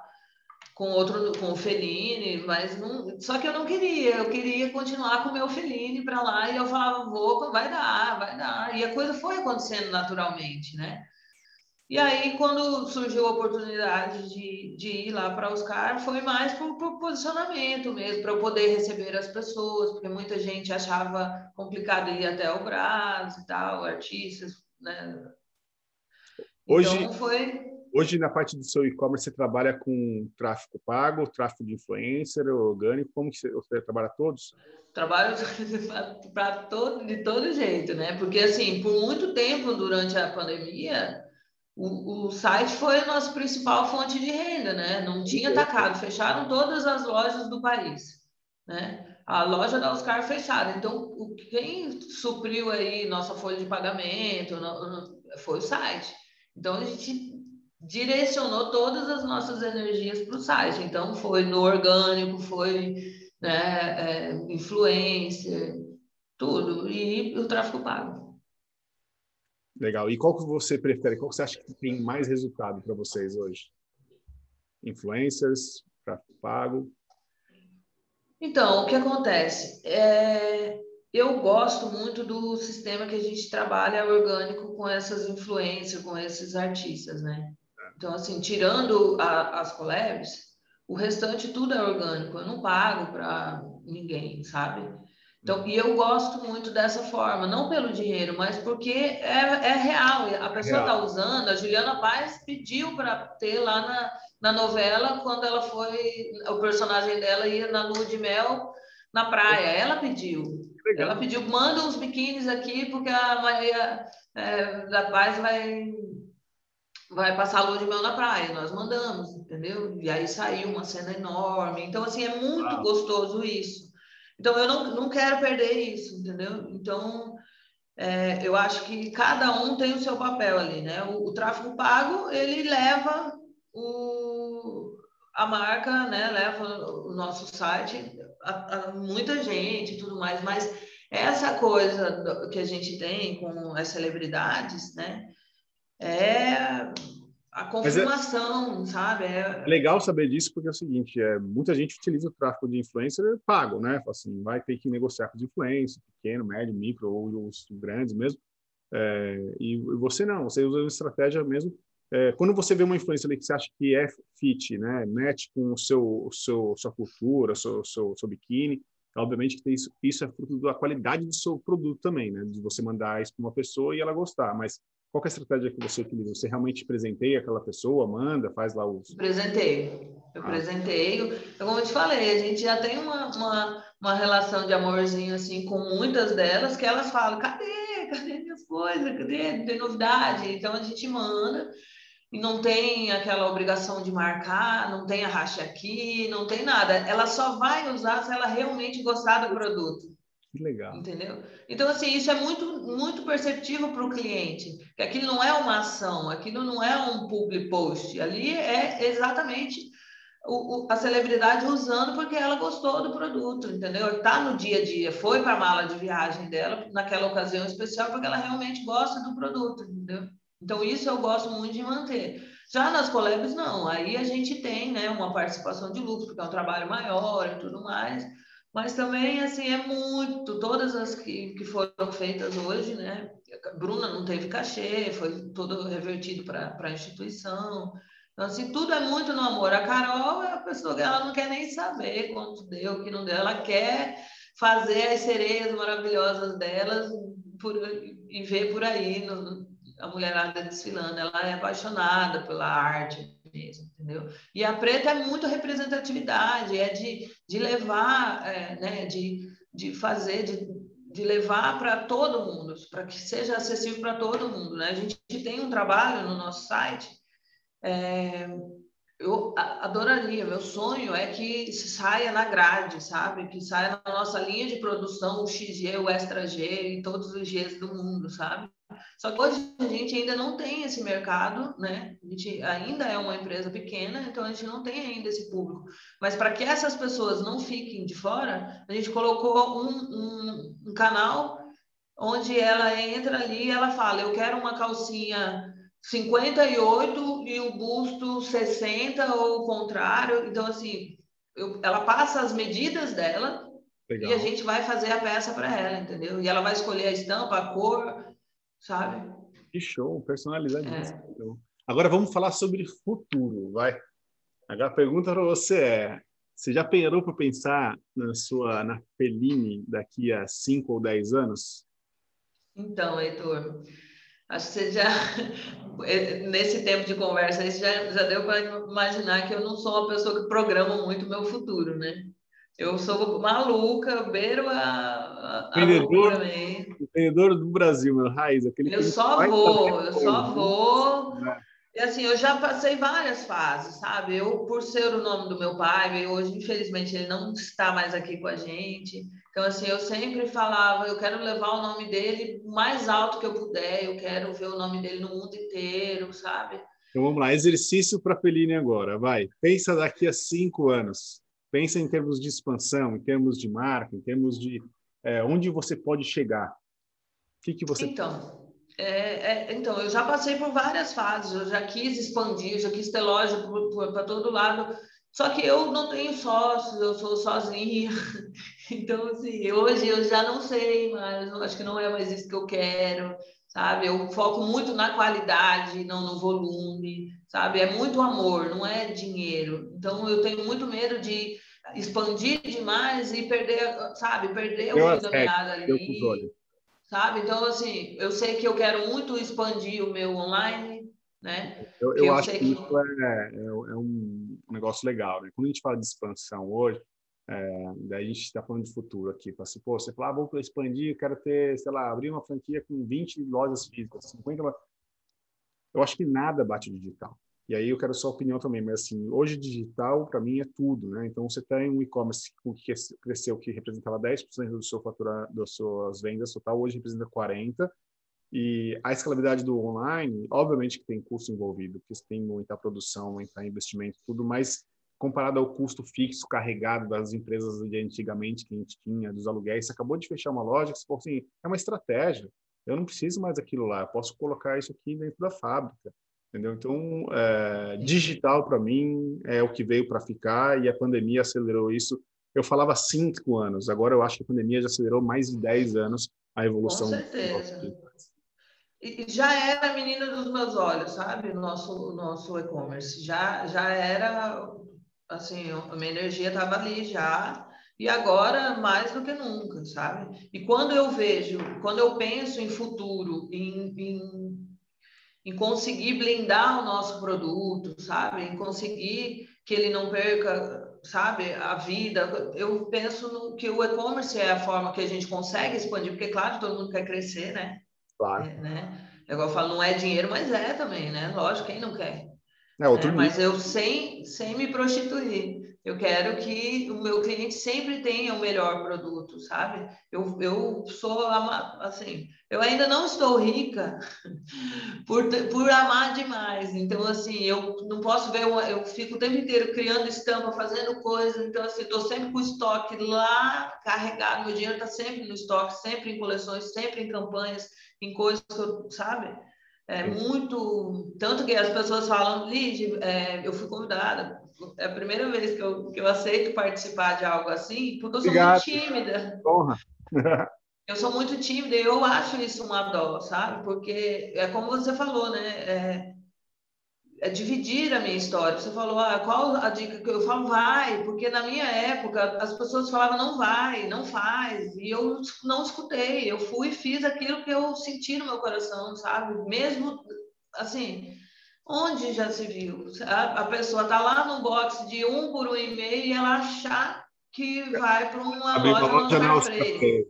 com outro, com o Feline, mas não, só que eu não queria, eu queria continuar com o meu Feline para lá e eu falava, vou, vai dar, vai dar. E a coisa foi acontecendo naturalmente, né? E aí, quando surgiu a oportunidade de, de ir lá para Oscar, foi mais por, por posicionamento mesmo, para eu poder receber as pessoas, porque muita gente achava complicado ir até o Brasil e tal, artistas, né? Hoje, então foi... hoje, na parte do seu e-commerce, você trabalha com tráfego pago, tráfego de influencer, orgânico, como que você, você trabalha todos? Trabalho para todo, de todo jeito, né? Porque, assim, por muito tempo durante a pandemia, o, o, site foi a nossa principal fonte de renda, né? Não tinha atacado, fecharam todas as lojas do país, né? A loja da Oscar fechada. Então, quem supriu aí nossa folha de pagamento foi o site. Então, a gente direcionou todas as nossas energias para o site. Então, foi no orgânico, foi né, é, influência, tudo, e o tráfego pago. Legal. E qual que você prefere? Qual que você acha que tem mais resultado para vocês hoje? Influencers, tráfego pago? Então, o que acontece? É, eu gosto muito do sistema que a gente trabalha orgânico com essas influências, com esses artistas, né? Então, assim, tirando a, as collabs, o restante tudo é orgânico. Eu não pago para ninguém, sabe? Então, e eu gosto muito dessa forma, não pelo dinheiro, mas porque é, é real. A pessoa está usando, a Juliana Paz pediu para ter lá na, na novela, quando ela foi, o personagem dela ia na lua de mel na praia. Ela pediu. Legal. Ela pediu, manda uns biquínis aqui, porque a Maria é, da Paz vai, vai passar a lua de mel na praia. Nós mandamos, entendeu? E aí saiu uma cena enorme. Então, assim, é muito Uau. gostoso isso. Então, eu não, não quero perder isso, entendeu? Então, é, eu acho que cada um tem o seu papel ali, né? O, o tráfego pago, ele leva o, a marca, né, leva o nosso site a, a muita gente e tudo mais, mas essa coisa que a gente tem com as celebridades, né, é a é confirmação, é, sabe? É... legal saber disso porque é o seguinte, é, muita gente utiliza o tráfego de influencer pago, né? Assim, vai ter que negociar com os influencers, pequeno, médio, micro ou os grandes mesmo. É, e você não, você usa uma estratégia mesmo. É, quando você vê uma influência ali que você acha que é fit, né? Match com o seu, o seu sua cultura, seu, seu, seu biquíni, obviamente que isso, isso é fruto da qualidade do seu produto também, né? De você mandar isso para uma pessoa e ela gostar, mas qual é a estratégia que você utiliza? Você realmente presenteia aquela pessoa, manda, faz lá os. Presenteio. Eu ah. presenteio. Eu, como eu te falei, a gente já tem uma, uma, uma, relação de amorzinho assim com muitas delas que elas falam: cadê? Cadê minhas coisas? Cadê? Não tem novidade? Então a gente manda e não tem aquela obrigação de marcar, não tem arraste aqui, não tem nada. Ela só vai usar se ela realmente gostar do produto. Que legal. Entendeu? Então, assim, isso é muito, muito perceptível para o cliente, que aquilo não é uma ação, aquilo não é um public post, ali é exatamente o, a celebridade usando porque ela gostou do produto, entendeu? Está no dia a dia, foi para a mala de viagem dela naquela ocasião especial porque ela realmente gosta do produto, entendeu? Então isso eu gosto muito de manter. Já nas collabs, não. Aí a gente tem né, uma participação de lucro, porque é um trabalho maior e tudo mais. Mas também, assim, é muito. Todas as que, que foram feitas hoje, né? Bruna não teve cachê, foi todo revertido para a instituição. Então, assim, tudo é muito no amor. A Carol é a pessoa que ela não quer nem saber quanto deu, o que não deu. Ela quer fazer as sereias maravilhosas delas por, e ver por aí no, a mulherada desfilando. Ela é apaixonada pela arte mesmo, entendeu? E a preta é muito representatividade, é de, de levar, é, né, de, de fazer, de, de levar para todo mundo, para que seja acessível para todo mundo, né? A gente tem um trabalho no nosso site é, eu adoraria, meu sonho é que saia na grade, sabe? Que saia na nossa linha de produção o XG, o Extra G e todos os Gs do mundo, sabe? Só que hoje a gente ainda não tem esse mercado, né? A gente ainda é uma empresa pequena, então a gente não tem ainda esse público. Mas para que essas pessoas não fiquem de fora, a gente colocou um, um, um canal onde ela entra ali e ela fala: Eu quero uma calcinha 58 e o busto 60 ou o contrário. Então, assim, eu, ela passa as medidas dela Legal. e a gente vai fazer a peça para ela, entendeu? E ela vai escolher a estampa, a cor, sabe? Que show, personalidade. É. Agora vamos falar sobre futuro, vai. Agora a pergunta para você é: você já parou para pensar na sua na Feline daqui a 5 ou 10 anos? Então, Heitor, Acho que você já, é, nesse tempo de conversa, aí já, já deu para imaginar que eu não sou uma pessoa que programa muito o meu futuro, né? Eu sou maluca, beiro a, a, empreendedor do Brasil, meu raiz. Aquele eu só vou, eu só vou. Né? E assim, eu já passei várias fases, sabe? Eu, por ser o nome do meu pai, hoje, infelizmente, ele não está mais aqui com a gente. Então, assim, eu sempre falava, eu quero levar o nome dele mais alto que eu puder, eu quero ver o nome dele no mundo inteiro, sabe? Então, vamos lá, exercício para Feline agora, vai. Pensa daqui a cinco anos. Pensa em termos de expansão, em termos de marca, em termos de é, onde você pode chegar. O que, que você... Então, é, é, então, eu já passei por várias fases, eu já quis expandir, já quis ter loja para todo lado, só que eu não tenho sócios, eu sou sozinha. Então, assim, hoje eu já não sei mais, acho que não é mais isso que eu quero, sabe? Eu foco muito na qualidade, não no volume, sabe? É muito amor, não é dinheiro. Então, eu tenho muito medo de expandir demais e perder, sabe? Perder o fio da meada ali. Sabe? Então, assim, eu sei que eu quero muito expandir o meu online, né? Eu, eu, eu acho que, que isso é, é, é um negócio legal, né? Quando a gente fala de expansão hoje, é, daí a gente está falando de futuro aqui. Fala assim, pô, você fala, ah, vou expandir, quero ter, sei lá, abrir uma franquia com 20 lojas físicas, 50. Eu acho que nada bate digital. E aí eu quero sua opinião também, mas assim, hoje digital para mim é tudo, né? Então você tem um e-commerce que cresceu, que representava 10% do seu fatura, das suas vendas total, hoje representa 40%. E a escalabilidade do online, obviamente que tem custo envolvido, porque tem muita produção, muita investimento, tudo, mas comparado ao custo fixo carregado das empresas de antigamente que a gente tinha, dos aluguéis, você acabou de fechar uma loja você falou assim, é uma estratégia, eu não preciso mais daquilo lá, eu posso colocar isso aqui dentro da fábrica, entendeu? Então, é, digital para mim é o que veio para ficar e a pandemia acelerou isso. Eu falava cinco anos, agora eu acho que a pandemia já acelerou mais de dez anos a evolução. Com certeza e já era a menina dos meus olhos, sabe? O nosso, nosso e-commerce. Já, já era, assim, a minha energia estava ali já. E agora, mais do que nunca, sabe? E quando eu vejo, quando eu penso em futuro, em, em, em conseguir blindar o nosso produto, sabe? Em conseguir que ele não perca, sabe, a vida. Eu penso no, que o e-commerce é a forma que a gente consegue expandir, porque, claro, todo mundo quer crescer, né? Claro. É, né? É igual eu falo, não é dinheiro, mas é também, né? Lógico, quem não quer? É, outro é, mas eu sem, sem me prostituir, Eu quero que o meu cliente sempre tenha o melhor produto, sabe? Eu, eu sou assim, eu ainda não estou rica por, por amar demais. Então, assim, eu não posso ver, eu fico o tempo inteiro criando estampa, fazendo coisa. Então, assim, estou sempre com o estoque lá carregado. Meu dinheiro está sempre no estoque, sempre em coleções, sempre em campanhas, em coisas que eu, sabe? É muito. Tanto que as pessoas falam, Lid, é, eu fui convidada é a primeira vez que eu, que eu aceito participar de algo assim, porque eu sou Obrigado. muito tímida. Honra. eu sou muito tímida e eu acho isso uma dó, sabe? Porque é como você falou, né? É, é dividir a minha história. Você falou, ah, qual a dica que eu falo? Vai, porque na minha época as pessoas falavam, não vai, não faz. E eu não escutei. Eu fui e fiz aquilo que eu senti no meu coração, sabe? Mesmo assim Onde já se viu? A, pessoa está lá no box de um por um e meio e ela achar que vai para uma loja no Freire.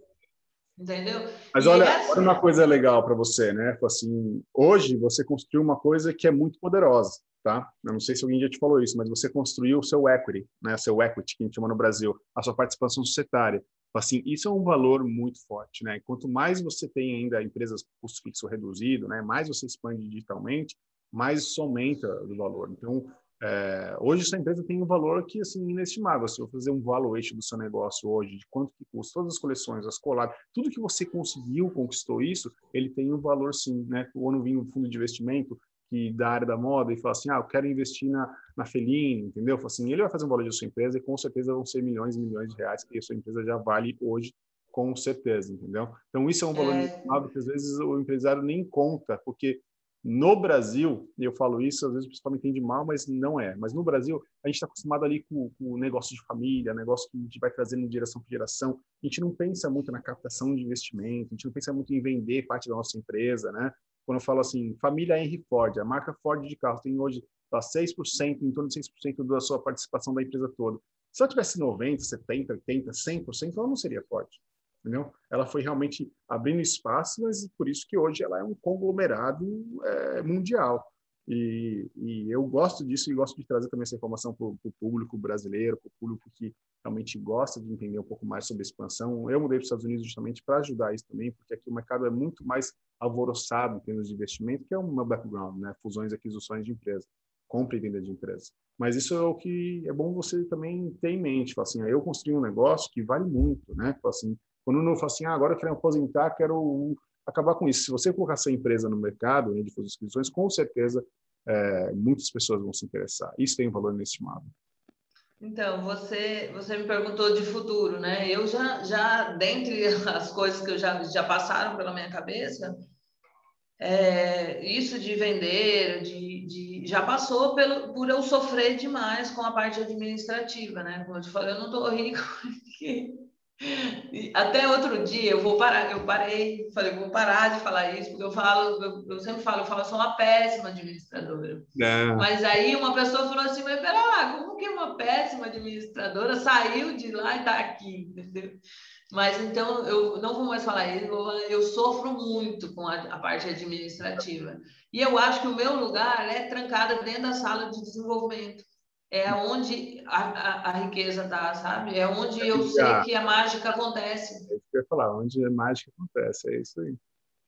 Entendeu? Mas olha, essa... olha uma coisa legal para você, né? Assim, hoje você construiu uma coisa que é muito poderosa, tá? Eu não sei se alguém já te falou isso, mas você construiu o seu equity, né? Seu equity que a gente chama no Brasil, a sua participação societária. Assim, isso é um valor muito forte, né? Quanto mais você tem ainda empresas com custo fixo reduzido, né? Mais você expande digitalmente, mais isso aumenta o valor. Então, é, hoje essa empresa tem um valor que assim inestimável. Se eu fazer um valuation do seu negócio hoje, de quanto que custa todas as coleções, as colagens, tudo que você conseguiu, conquistou isso, ele tem um valor sim, né? Quando vem um fundo de investimento que da área da moda e fala assim, ah, eu quero investir na, na Feline, entendeu? Fala assim, ele vai fazer um valor da sua empresa e com certeza vão ser milhões e milhões de reais que a sua empresa já vale hoje com certeza, entendeu? Então isso é um valor é... que às vezes o empresário nem conta, porque no Brasil, e eu falo isso, às vezes o pessoal me entende mal, mas não é. Mas no Brasil, a gente está acostumado ali com, o negócio de família, negócio que a gente vai trazendo de geração por geração. A gente não pensa muito na captação de investimento, a gente não pensa muito em vender parte da nossa empresa, né? Quando eu falo assim, família Henry Ford, a marca Ford de carro tem hoje tá, 6%, em torno de 6% da sua participação da empresa toda. Se ela tivesse 90%, 70%, 80%, 100%, ela não seria Ford entendeu? Ela foi realmente abrindo espaço, mas por isso que hoje ela é um conglomerado é, mundial. E, e, eu gosto disso e gosto de trazer também essa informação para o público brasileiro, para o público que realmente gosta de entender um pouco mais sobre expansão. Eu mudei para os Estados Unidos justamente para ajudar isso também, porque aqui o mercado é muito mais alvoroçado em termos de investimento, que é o meu background, né? Fusões e aquisições de empresas, compra e venda de empresas. Mas isso é o que é bom você também ter em mente. Assim, eu construí um negócio que vale muito, né? Assim, quando não fala assim, ah, agora eu quero aposentar, quero acabar com isso. Se você colocar sua empresa no mercado né, de inscrições, com certeza é, muitas pessoas vão se interessar. Isso tem um valor inestimável. Então, você, você me perguntou de futuro, né? Eu já, já dentre as coisas que eu já, já passaram pela minha cabeça, é, isso de vender, de, de, já passou pelo, por eu sofrer demais com a parte administrativa, né? Como eu te falei, eu não estou rico até outro dia eu vou parar, eu parei, falei, vou parar de falar isso, porque eu falo, eu, eu sempre falo, eu falo, eu sou uma péssima administradora. É. Mas aí uma pessoa falou assim, mas pera lá, como que uma péssima administradora saiu de lá e está aqui, entendeu? Mas então eu não vou mais falar isso, eu sofro muito com a, a, parte administrativa. E eu acho que o meu lugar é trancada dentro da sala de desenvolvimento é onde a, a, a riqueza está, sabe? É onde eu sei que a mágica acontece. É isso que eu ia falar, onde a mágica acontece, é isso aí.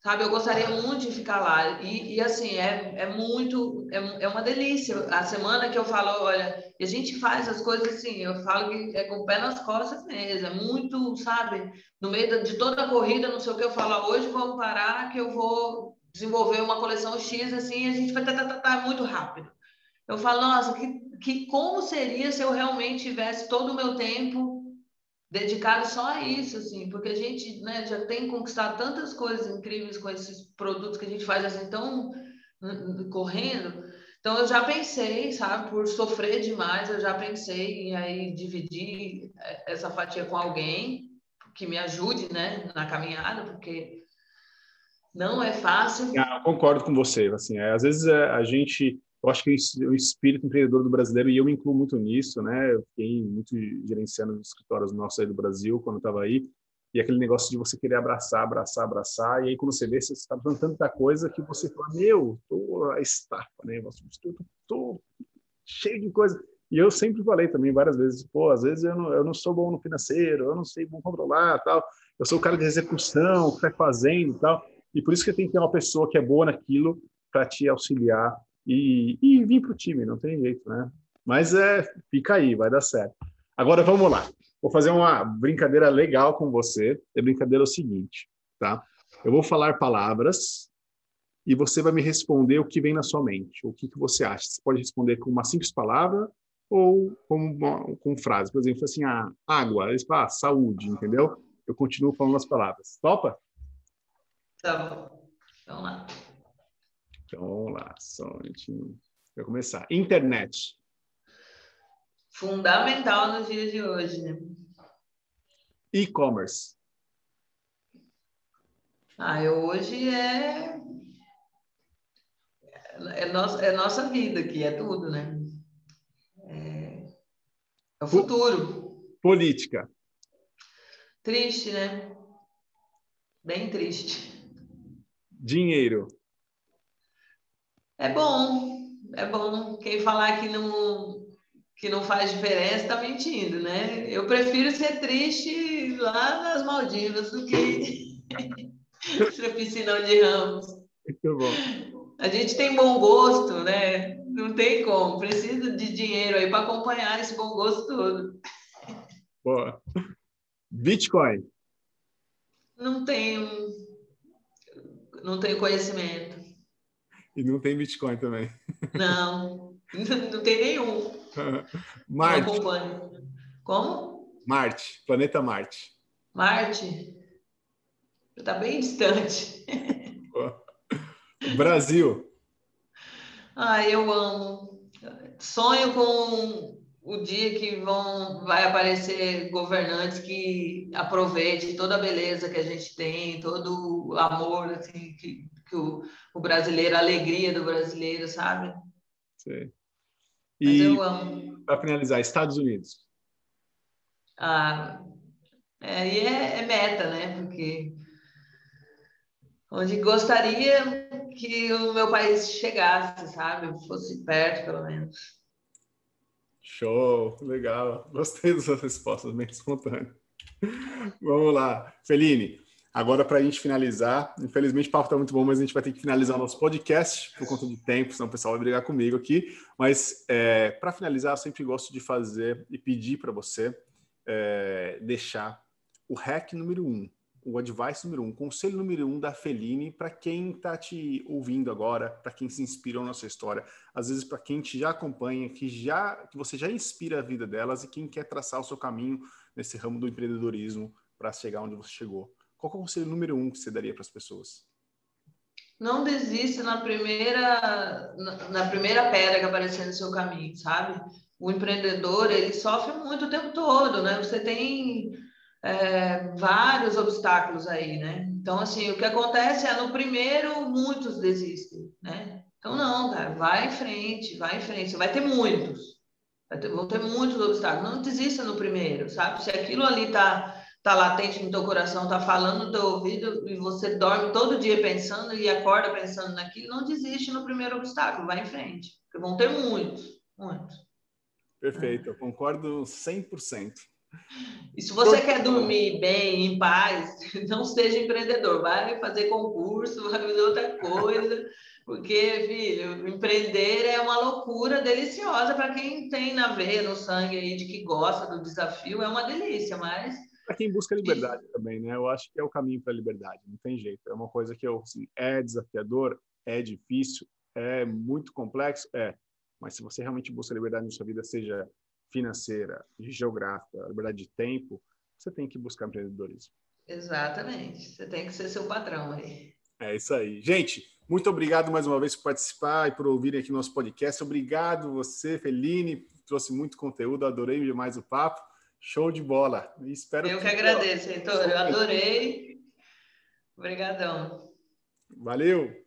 Sabe, eu gostaria muito de ficar lá. E, e assim, é, é muito, é, é uma delícia. A semana que eu falo, olha, a gente faz as coisas assim, eu falo que é com o pé nas costas mesmo. É muito, sabe, no meio de toda a corrida, não sei o que, eu falo, hoje vamos parar que eu vou desenvolver uma coleção X, assim, a gente vai tá, tá, tá, muito rápido. Eu falo, nossa, que que como seria se eu realmente tivesse todo o meu tempo dedicado só a isso, assim, porque a gente né, já tem conquistado tantas coisas incríveis com esses produtos que a gente faz assim tão correndo. Então eu já pensei, sabe, por sofrer demais, eu já pensei em aí dividir é, essa fatia com alguém que me ajude, né, na caminhada, porque não é fácil. Ah, eu concordo com você, assim, é, às vezes é, a gente eu acho que o espírito empreendedor do brasileiro, e eu me incluo muito nisso, né? Eu fiquei muito gerenciando os escritórios nossos aí do Brasil quando estava aí, e aquele negócio de você querer abraçar, abraçar, abraçar, e aí quando você vê, você está fazendo tanta coisa que você fala, meu, tô a estafa, né? Estou cheio de coisa. E eu sempre falei também várias vezes, pô, às vezes eu não, eu não sou bom no financeiro, eu não sei bom controlar, tal. Eu sou o cara de execução, que está fazendo, tal. E por isso que tem que ter uma pessoa que é boa naquilo para te auxiliar e, e vir para o time, não tem jeito, né? Mas é, fica aí, vai dar certo. Agora vamos lá. Vou fazer uma brincadeira legal com você. A brincadeira é o seguinte, tá? Eu vou falar palavras e você vai me responder o que vem na sua mente. O que, que você acha? Você pode responder com uma simples palavra ou com, uma, com frase. Por exemplo, assim, ah, água, ah, saúde, entendeu? Eu continuo falando as palavras. Topa? Tá bom. Vamos lá. Então, vamos lá. Só um minutinho. Vou começar. Internet. Fundamental nos dias de hoje, né? E-commerce. Ah, hoje é é, nossa, é nossa vida aqui, é tudo, né? É, é o futuro. Política. Triste, né? Bem triste. Dinheiro. É bom, é bom. Quem falar que não, que não faz diferença está mentindo, né? Eu prefiro ser triste lá nas Maldivas do que na piscinão de Ramos. Muito bom. A gente tem bom gosto, né? Não tem como. Precisa de dinheiro aí para acompanhar esse bom gosto todo. Boa. Bitcoin. Não tenho, não tenho conhecimento. E não tem Bitcoin também. Não, não tem nenhum. Marte. Como? Marte, planeta Marte. Marte? Está bem distante. Brasil. Ah, eu amo. Sonho com o dia que vão vai aparecer governantes que aproveitem toda a beleza que a gente tem, todo o amor assim, que, que o, o brasileiro, a alegria do brasileiro, sabe? Sim. E, Mas eu amo. Para finalizar, Estados Unidos. Ah, é, é, é meta, né? Porque onde gostaria que o meu país chegasse, sabe? Fosse perto, pelo menos. Show, legal. Gostei das suas respostas, bem espontâneas. Vamos lá. Feline, agora para a gente finalizar, infelizmente o papo está muito bom, mas a gente vai ter que finalizar o nosso podcast por conta de tempo, senão o pessoal vai brigar comigo aqui. Mas é, para finalizar, eu sempre gosto de fazer e pedir para você é, deixar o hack número um o advice número um, conselho número um da Feline para quem está te ouvindo agora, para quem se inspirou na sua história, às vezes para quem te já acompanha, que já que você já inspira a vida delas e quem quer traçar o seu caminho nesse ramo do empreendedorismo para chegar onde você chegou. Qual é o conselho número um que você daria para as pessoas? Não desista na primeira na, na primeira pedra que aparecer no seu caminho, sabe? O empreendedor ele sofre muito o tempo todo, né? Você tem é, vários obstáculos aí, né? Então, assim, o que acontece é no primeiro muitos desistem, né? Então, não, cara, vai em frente, vai em frente, você vai ter muitos, vai ter, vão ter muitos obstáculos, não desista no primeiro, sabe? Se aquilo ali tá, tá latente no teu coração, tá falando no teu ouvido e você dorme todo dia pensando e acorda pensando naquilo, não desiste no primeiro obstáculo, vai em frente, porque vão ter muitos, muitos. Perfeito, eu concordo 100%. E se você quer dormir bem, em paz, não seja empreendedor, vai fazer concurso, vai fazer outra coisa, porque, filho, empreender é uma loucura deliciosa para quem tem na veia, no sangue aí, de que gosta do desafio, é uma delícia, mas... Para quem busca liberdade e... também, né? Eu acho que é o caminho para a liberdade, não tem jeito. É uma coisa que eu, assim, é desafiador, é difícil, é muito complexo, é. Mas se você realmente busca liberdade na sua vida, seja financeira, geográfica, liberdade de tempo, você tem que buscar empreendedorismo. Exatamente. Você tem que ser seu patrão aí. É isso aí. Gente, muito obrigado mais uma vez por participar e por ouvirem aqui nosso podcast. Obrigado você, Feline, trouxe muito conteúdo, adorei demais o papo. Show de bola. E espero Eu que, que agradeço, Heitor. Eu adorei. Obrigadão. Valeu.